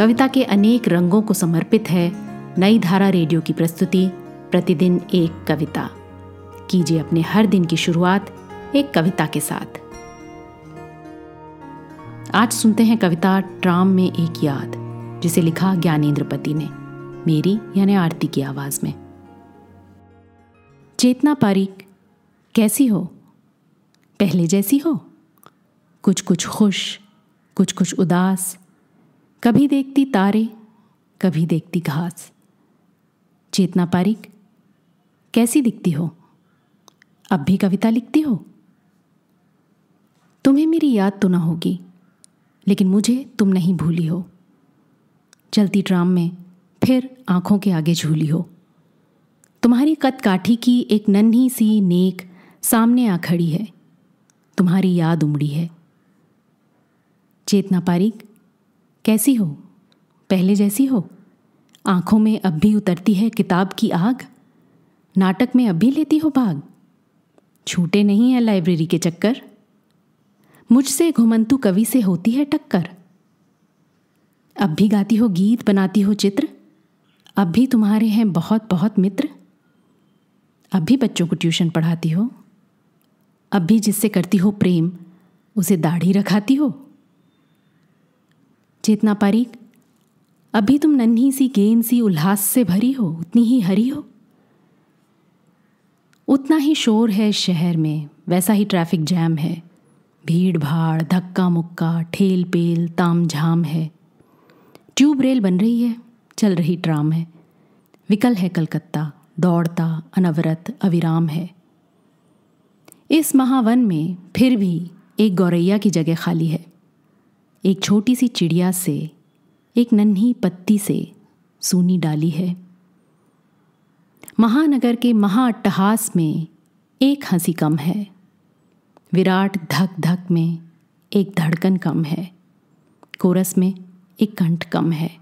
कविता के अनेक रंगों को समर्पित है नई धारा रेडियो की प्रस्तुति, प्रतिदिन एक कविता। कीजिए अपने हर दिन की शुरुआत एक कविता के साथ। आज सुनते हैं कविता ट्राम में एक याद, जिसे लिखा ज्ञानेन्द्र पति ने, मेरी यानी आरती की आवाज़ में। चेतना पारिक कैसी हो? पहले जैसी हो? कुछ कुछ खुश कुछ कुछ उदास कभी देखती तारे, कभी देखती घास। चेतना पारिक, कैसी दिखती हो? अब भी कविता लिखती हो? तुम्हें मेरी याद तो ना होगी, लेकिन मुझे तुम नहीं भूली हो। चलती ट्राम में फिर आँखों के आगे झूली हो। तुम्हारी कद काठी की एक नन्ही सी नेक सामने आ खड़ी है। तुम्हारी याद उमड़ी है। चेतना पारिक कैसी हो? पहले जैसी हो? आँखों में अब भी उतरती है किताब की आग। नाटक में अब भी लेती हो भाग? छूटे नहीं है लाइब्रेरी के चक्कर। मुझसे घुमंतु कवि से होती है टक्कर। अब भी गाती हो गीत, बनाती हो चित्र। अब भी तुम्हारे हैं बहुत बहुत मित्र। अब भी बच्चों को ट्यूशन पढ़ाती हो। अब भी जिससे करती हो प्रेम, उसे दाढ़ी रखाती हो। चेतना पारीक अभी तुम नन्ही सी गेंद सी उल्लास से भरी हो, उतनी ही हरी हो। उतना ही शोर है शहर में, वैसा ही ट्रैफ़िक जैम है। भीड़ भाड़, धक्का मुक्का, ठेल पेल, ताम झाम है। ट्यूब रेल बन रही है, चल रही ट्राम है। विकल है कलकत्ता, दौड़ता, अनवरत, अविराम है। इस महावन में फिर भी एक गौरैया की जगह खाली है। एक छोटी सी चिड़िया से, एक नन्ही पत्ती से सूनी डाली है। महानगर के महाअट्टहास में एक हँसी कम है। विराट धक धक में एक धड़कन कम है। कोरस में एक कंठ कम है।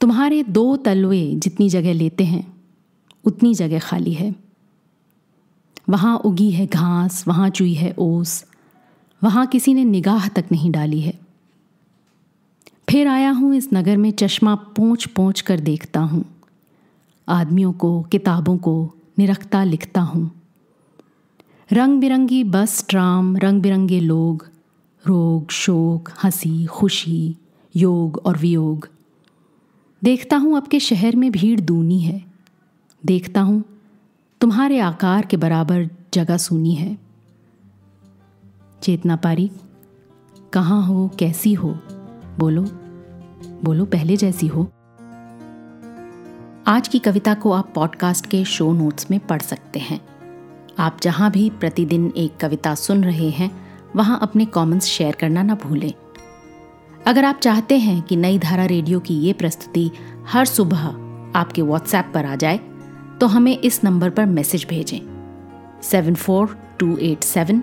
तुम्हारे दो तलवे जितनी जगह लेते हैं, उतनी जगह खाली है। वहाँ उगी है घास, वहाँ चुई है ओस वहाँ किसी ने निगाह तक नहीं डाली है। फिर आया हूँ इस नगर में चश्मा पोंछ पोंछ कर देखता हूँ। आदमियों को, किताबों को निरखता लिखता हूँ। रंग बिरंगी बस ट्राम रंग बिरंगे लोग, रोग, शोक, हँसी, खुशी, योग और वियोग। देखता हूँ अब के शहर में भीड़ दूनी है। देखता हूँ तुम्हारे आकार के बराबर जगह सुनी है। चेतना पारी, कहाँ हो, कैसी हो? बोलो बोलो पहले जैसी हो। आज की कविता को आप पॉडकास्ट के शो नोट्स में पढ़ सकते हैं। आप जहाँ भी प्रतिदिन एक कविता सुन रहे हैं, वहाँ अपने कमेंट्स शेयर करना ना भूलें। अगर आप चाहते हैं कि नई धारा रेडियो की ये प्रस्तुति हर सुबह आपके व्हाट्सएप पर आ जाए तो हमें इस नंबर पर मैसेज भेजें। Seven four two eight seven